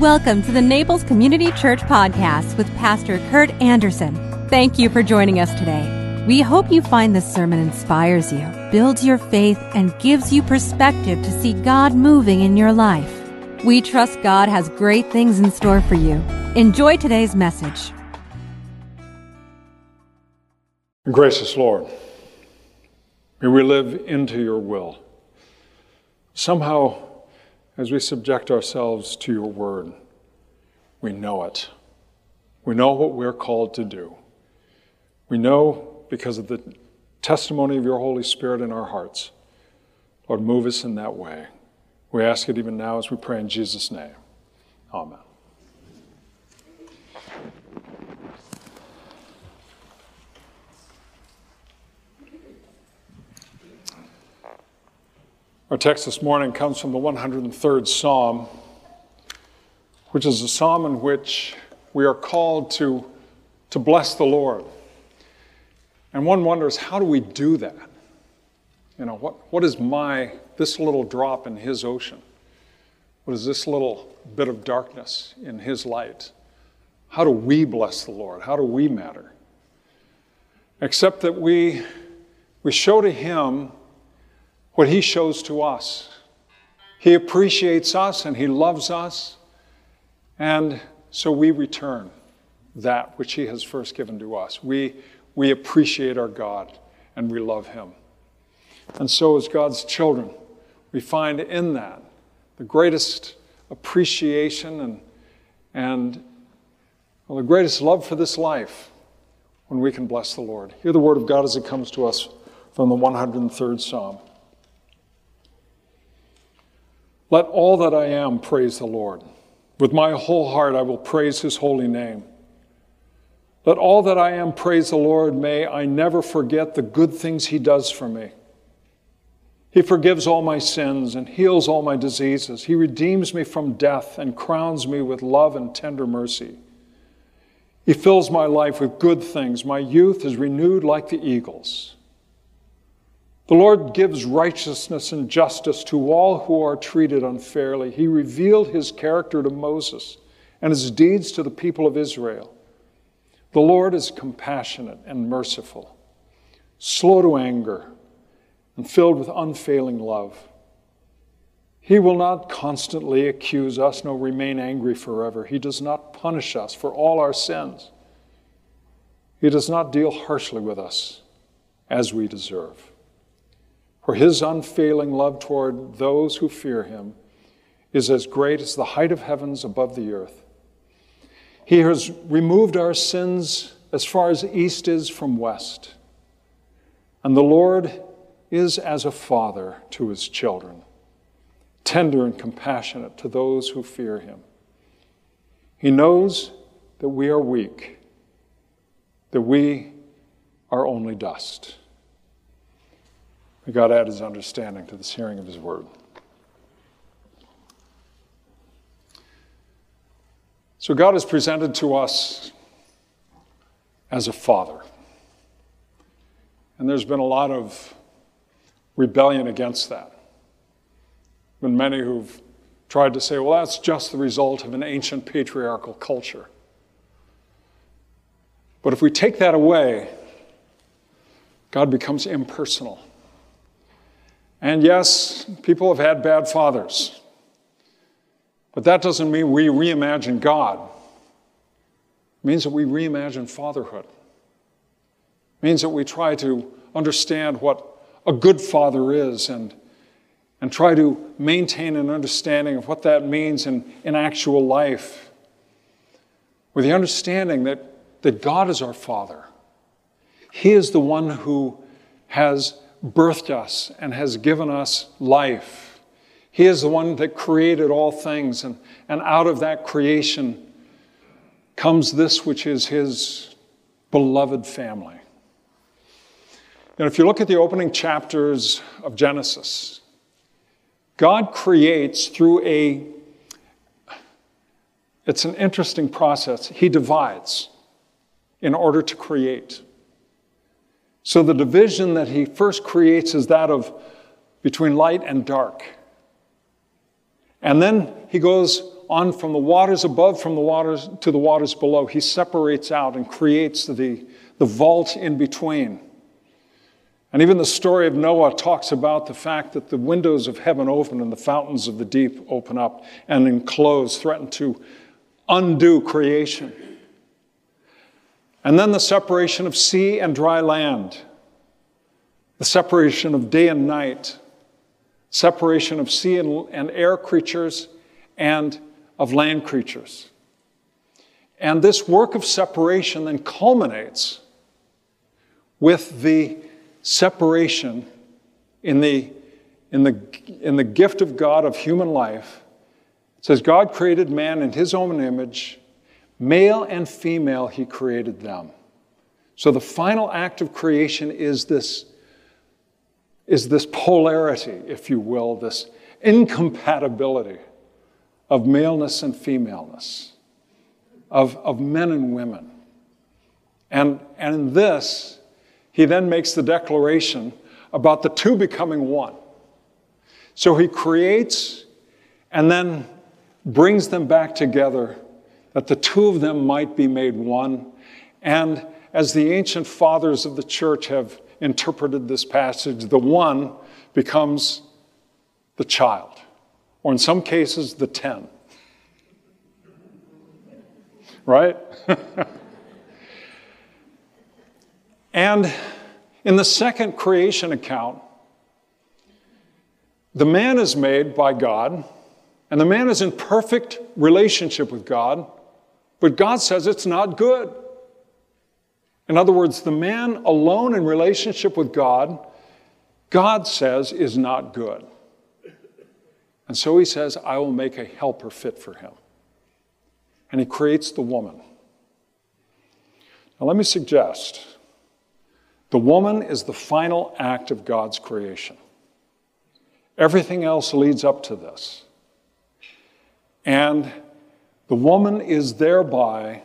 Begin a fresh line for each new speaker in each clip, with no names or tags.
Welcome to the Naples Community Church Podcast with Pastor Kurt Anderson. Thank you for joining us today. We hope you find this sermon inspires you, builds your faith, and gives you perspective to see God moving in your life. We trust God has great things in store for you. Enjoy today's message.
Gracious Lord, may we live into your will. Somehow, as we subject ourselves to your word, we know it. We know what we're called to do. We know because of the testimony of your Holy Spirit in our hearts. Lord, move us in that way. We ask it even now as we pray in Jesus' name. Amen. Our text this morning comes from the 103rd Psalm, which is a psalm in which we are called to, to bless the Lord. And one wonders, how do we do that? You know, what, what is my, this little drop in His ocean? What is this little bit of darkness in His light? How do we bless the Lord? How do we matter? Except that we, we show to Him what He shows to us. He appreciates us and He loves us, and so we return that which He has first given to us. We, we appreciate our God and we love Him. And so, as God's children, we find in that the greatest appreciation and, and well, the greatest love for this life when we can bless the Lord. Hear the word of God as it comes to us from the 103rd Psalm. Let all that I am praise the Lord. With my whole heart I will praise his holy name. Let all that I am praise the Lord. May I never forget the good things he does for me. He forgives all my sins and heals all my diseases. He redeems me from death and crowns me with love and tender mercy. He fills my life with good things. My youth is renewed like the eagles. The Lord gives righteousness and justice to all who are treated unfairly. He revealed his character to Moses and his deeds to the people of Israel. The Lord is compassionate and merciful, slow to anger, and filled with unfailing love. He will not constantly accuse us, nor remain angry forever. He does not punish us for all our sins. He does not deal harshly with us as we deserve. For his unfailing love toward those who fear him is as great as the height of heavens above the earth. He has removed our sins as far as east is from west. And the Lord is as a father to his children, tender and compassionate to those who fear him. He knows that we are weak, that we are only dust. May God add his understanding to this hearing of his word. So, God is presented to us as a father. And there's been a lot of rebellion against that. Been many who've tried to say, well, that's just the result of an ancient patriarchal culture. But if we take that away, God becomes impersonal. And yes, people have had bad fathers. But that doesn't mean we reimagine God. It means that we reimagine fatherhood. It means that we try to understand what a good father is and, and try to maintain an understanding of what that means in, in actual life. With the understanding that, that God is our Father. He is the one who has birthed us and has given us life. He is the one that created all things, and, and out of that creation comes this which is His beloved family. And if you look at the opening chapters of Genesis, God creates through a, it's an interesting process. He divides in order to create. So the division that he first creates is that of between light and dark. And then he goes on from the waters above from the waters to the waters below. He separates out and creates the, the vault in between. And even the story of Noah talks about the fact that the windows of heaven open and the fountains of the deep open up and enclose, threaten to undo creation. And then the separation of sea and dry land, the separation of day and night, separation of sea and, and air creatures and of land creatures. And this work of separation then culminates with the separation in the, in the, in the gift of God of human life. It says, God created man in his own image, male and female, he created them. So the final act of creation is this, is this polarity, if you will, this incompatibility of maleness and femaleness, of, of men and women. And, and in this, he then makes the declaration about the two becoming one. So he creates and then brings them back together that the two of them might be made one. And as the ancient fathers of the church have interpreted this passage, the one becomes the child, or in some cases, the ten. Right? And in the second creation account, the man is made by God, and the man is in perfect relationship with God, but God says it's not good. In other words, the man alone in relationship with God, God says is not good. And so he says, I will make a helper fit for him. And he creates the woman. Now, let me suggest the woman is the final act of God's creation. Everything else leads up to this. And the woman is thereby,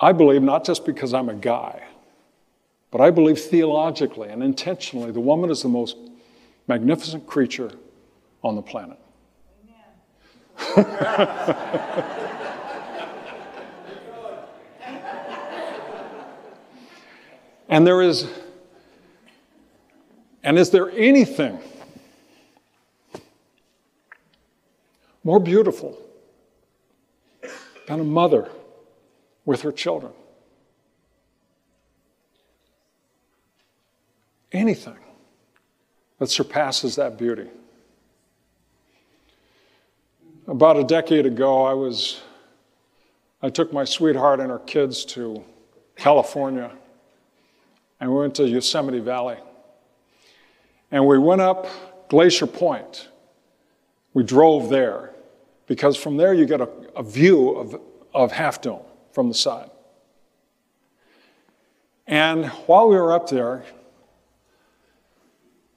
I believe, not just because I'm a guy, but I believe theologically and intentionally, the woman is the most magnificent creature on the planet. And there is, and is there anything more beautiful than a mother with her children? Anything that surpasses that beauty. About a decade ago, I was I took my sweetheart and her kids to California and we went to Yosemite Valley. And we went up Glacier Point. We drove there because from there you get a, a view of, of Half Dome from the side. And while we were up there,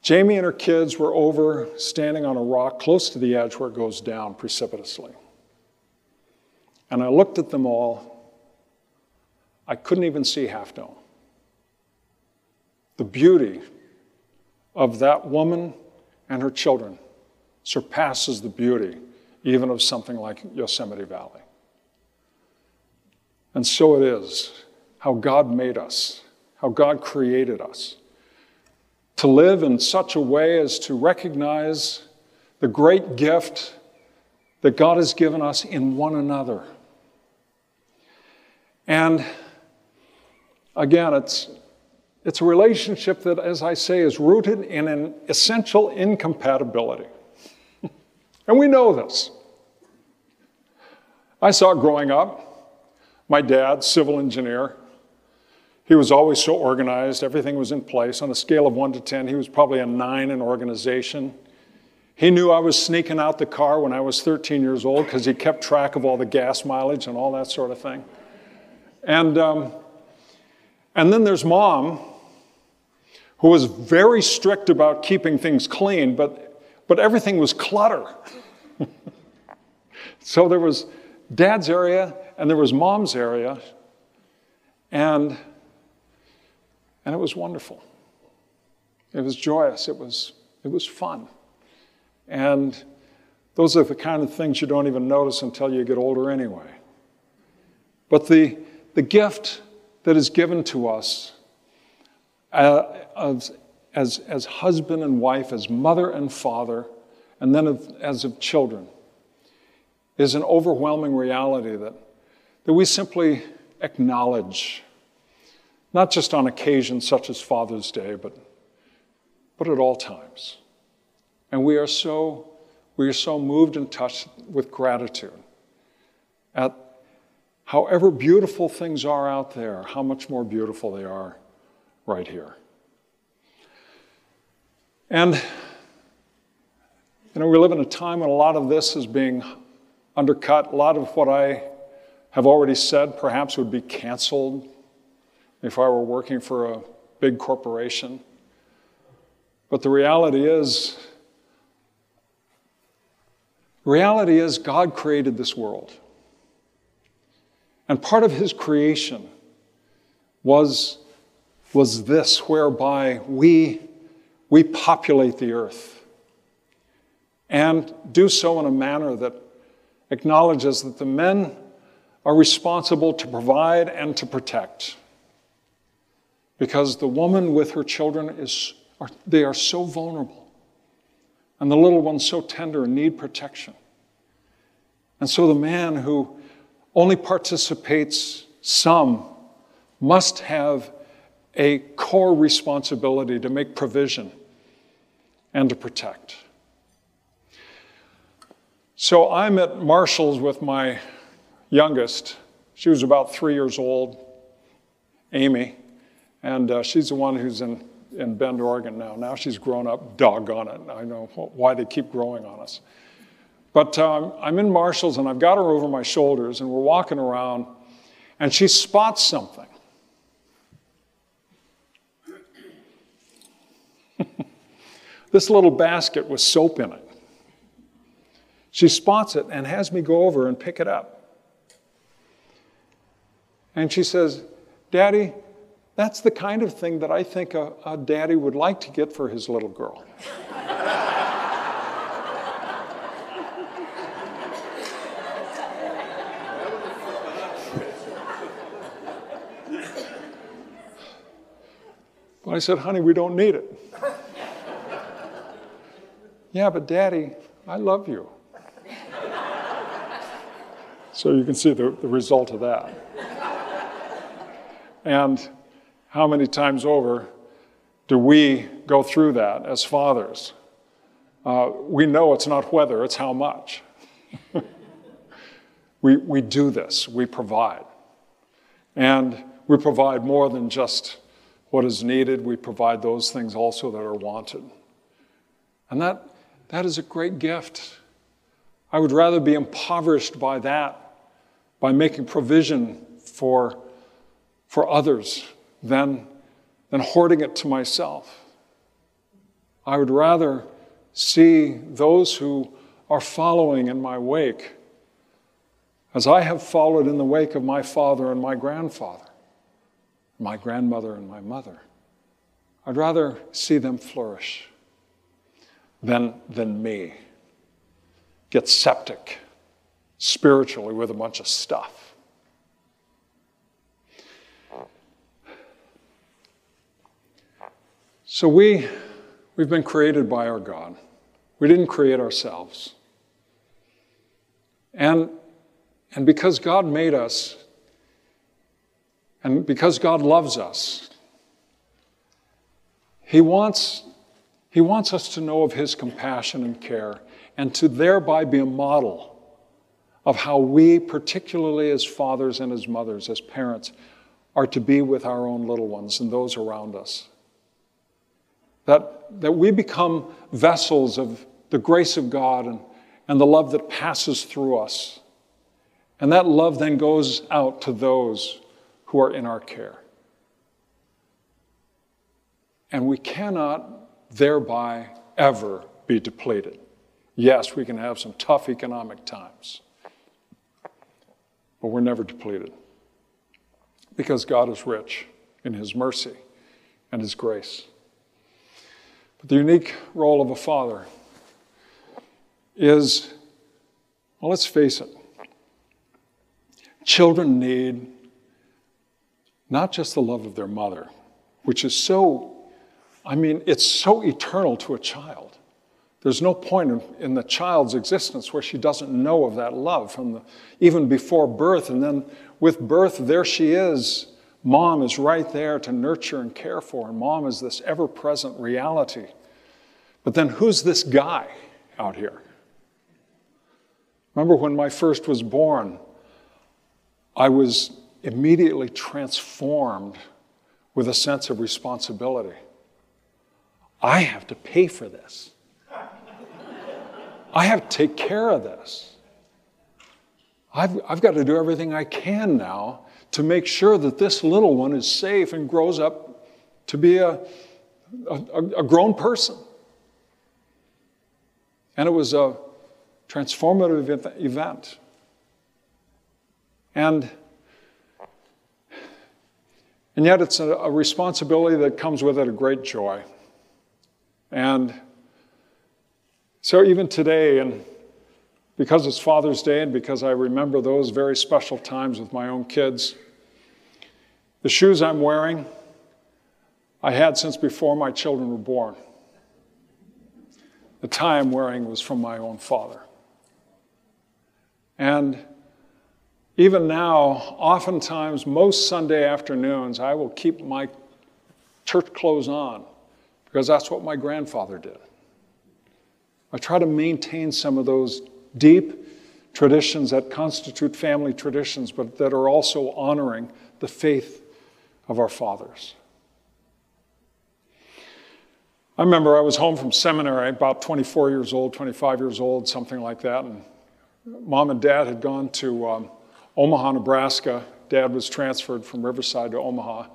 Jamie and her kids were over standing on a rock close to the edge where it goes down precipitously. And I looked at them all. I couldn't even see Half Dome. The beauty of that woman and her children surpasses the beauty even of something like Yosemite Valley. And so it is how God made us, how God created us. To live in such a way as to recognize the great gift that God has given us in one another. And again, it's it's a relationship that, as I say, is rooted in an essential incompatibility. and we know this. I saw growing up, my dad, civil engineer, he was always so organized, everything was in place. On a scale of one to 10, he was probably a nine in organization. He knew I was sneaking out the car when I was 13 years old because he kept track of all the gas mileage and all that sort of thing. And, um, and then there's mom, who was very strict about keeping things clean, but, but everything was clutter. so there was dad's area and there was mom's area, and, and it was wonderful. It was joyous, it was, it was fun. And those are the kind of things you don't even notice until you get older anyway. But the, the gift that is given to us uh, as, as, as husband and wife, as mother and father, and then of, as of children, is an overwhelming reality that, that we simply acknowledge, not just on occasions such as Father's Day, but, but at all times. And we are so we are so moved and touched with gratitude at however beautiful things are out there, how much more beautiful they are right here. And, you know, we live in a time when a lot of this is being undercut. A lot of what I have already said perhaps would be canceled if I were working for a big corporation. But the reality is, reality is, God created this world. And part of his creation was, was this, whereby we, we populate the earth and do so in a manner that acknowledges that the men are responsible to provide and to protect. Because the woman with her children is, are, they are so vulnerable and the little ones so tender and need protection. And so the man who only participates some must have a core responsibility to make provision and to protect. So I'm at Marshall's with my youngest. She was about three years old, Amy, and uh, she's the one who's in in Bend, Oregon now. Now she's grown up, doggone it. I know why they keep growing on us. But um, I'm in Marshall's and I've got her over my shoulders and we're walking around and she spots something. this little basket with soap in it. She spots it and has me go over and pick it up. And she says, Daddy, that's the kind of thing that I think a, a daddy would like to get for his little girl. I said, honey, we don't need it. yeah, but daddy, I love you. So you can see the, the result of that. And how many times over do we go through that as fathers? Uh, we know it's not whether, it's how much. we, we do this, we provide. And we provide more than just what is needed, we provide those things also that are wanted. And that, that is a great gift. I would rather be impoverished by that, by making provision for, for others than, than hoarding it to myself. I would rather see those who are following in my wake as I have followed in the wake of my father and my grandfather, my grandmother and my mother. I'd rather see them flourish than, than me get septic spiritually with a bunch of stuff. So we, we've been created by our God. We didn't create ourselves. And, and because God made us, and because God loves us, He wants, he wants us to know of His compassion and care and to thereby be a model of how we, particularly as fathers and as mothers, as parents, are to be with our own little ones and those around us that, that we become vessels of the grace of God and, and the love that passes through us. And that love then goes out to those who are in our care. And we cannot thereby ever be depleted. Yes, we can have some tough economic times, but we're never depleted because God is rich in His mercy and His grace. But the unique role of a father is Well, let's face it. Children need not just the love of their mother, which is so, I mean, it's so eternal to a child. There's no point in, the child's existence where she doesn't know of that love from the, even before birth. And then with birth, there she is. Mom is right there to nurture and care for, and mom is this ever present reality. But then who's this guy out here? Remember when my first was born, I was immediately transformed with a sense of responsibility. I have to pay for this. I have to take care of this. I've, I've got to do everything I can now to make sure that this little one is safe and grows up to be a, a, a grown person. And it was a transformative event. And, and yet, it's a, a responsibility that comes with it a great joy. And so, even today, and because it's Father's Day and because I remember those very special times with my own kids, the shoes I'm wearing, I had since before my children were born. The tie I'm wearing was from my own father. And even now, oftentimes, most Sunday afternoons, I will keep my church clothes on because that's what my grandfather did. I try to maintain some of those deep traditions that constitute family traditions, but that are also honoring the faith of our fathers. I remember I was home from seminary, about 24 years old, 25 years old, something like that, and mom and dad had gone to um, Omaha, Nebraska. Dad was transferred from Riverside to Omaha.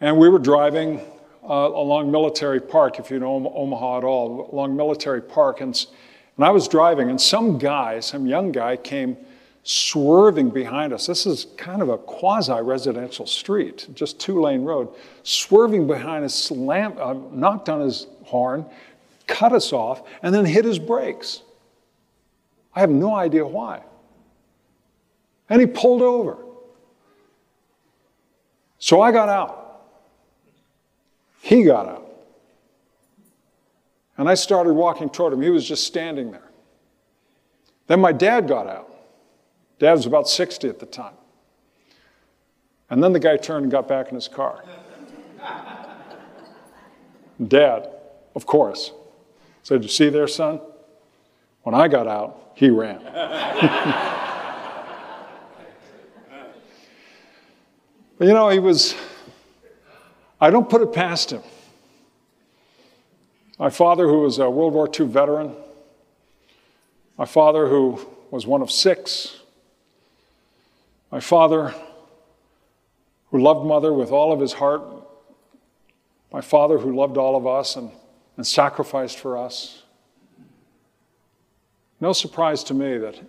And we were driving uh, along Military Park, if you know Omaha at all, along Military Park. And, and I was driving, and some guy, some young guy, came swerving behind us. This is kind of a quasi residential street, just two lane road. Swerving behind us, slammed, uh, knocked on his horn, cut us off, and then hit his brakes. I have no idea why. And he pulled over. So I got out. He got out. And I started walking toward him. He was just standing there. Then my dad got out. Dad was about 60 at the time. And then the guy turned and got back in his car. Dad, of course, said, You see there, son? When I got out, he ran. But you know, he was, I don't put it past him. My father, who was a World War II veteran, my father, who was one of six, my father, who loved mother with all of his heart, my father, who loved all of us and, and sacrificed for us. No surprise to me that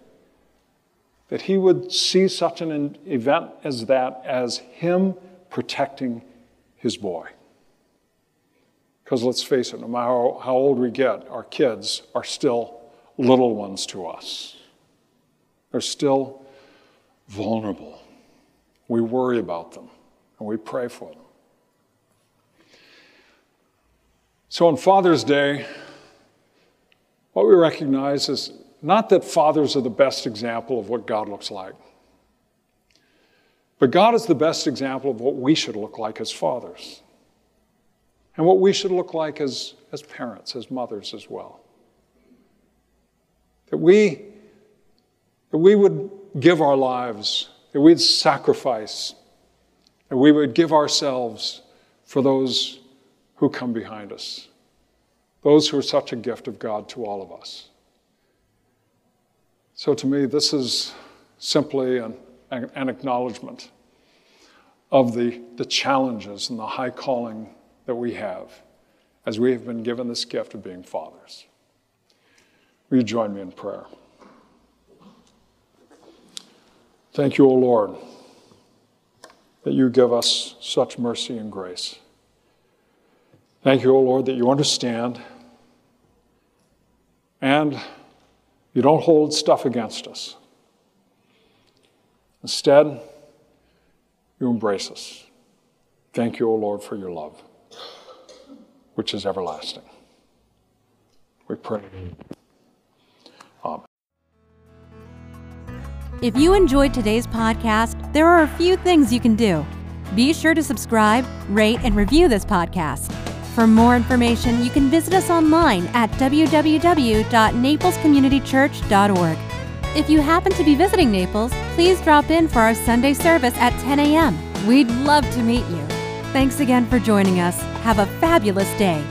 that he would see such an event as that as him protecting his boy. Because let's face it, no matter how old we get, our kids are still little ones to us. They're still vulnerable. We worry about them and we pray for them. So on Father's Day, what we recognize is not that fathers are the best example of what God looks like, but God is the best example of what we should look like as fathers and what we should look like as, as parents, as mothers as well. That we, that we would give our lives, that we'd sacrifice, that we would give ourselves for those who come behind us, those who are such a gift of God to all of us. So to me, this is simply an, an acknowledgement of the, the challenges and the high calling that we have as we have been given this gift of being fathers. Will you join me in prayer? Thank you, O Lord, that you give us such mercy and grace. Thank you, O Lord, that you understand and You don't hold stuff against us. Instead, you embrace us. Thank you, O Lord, for your love, which is everlasting. We pray. Amen.
If you enjoyed today's podcast, there are a few things you can do. Be sure to subscribe, rate, and review this podcast. For more information, you can visit us online at www.naplescommunitychurch.org. If you happen to be visiting Naples, please drop in for our Sunday service at 10 a.m. We'd love to meet you. Thanks again for joining us. Have a fabulous day.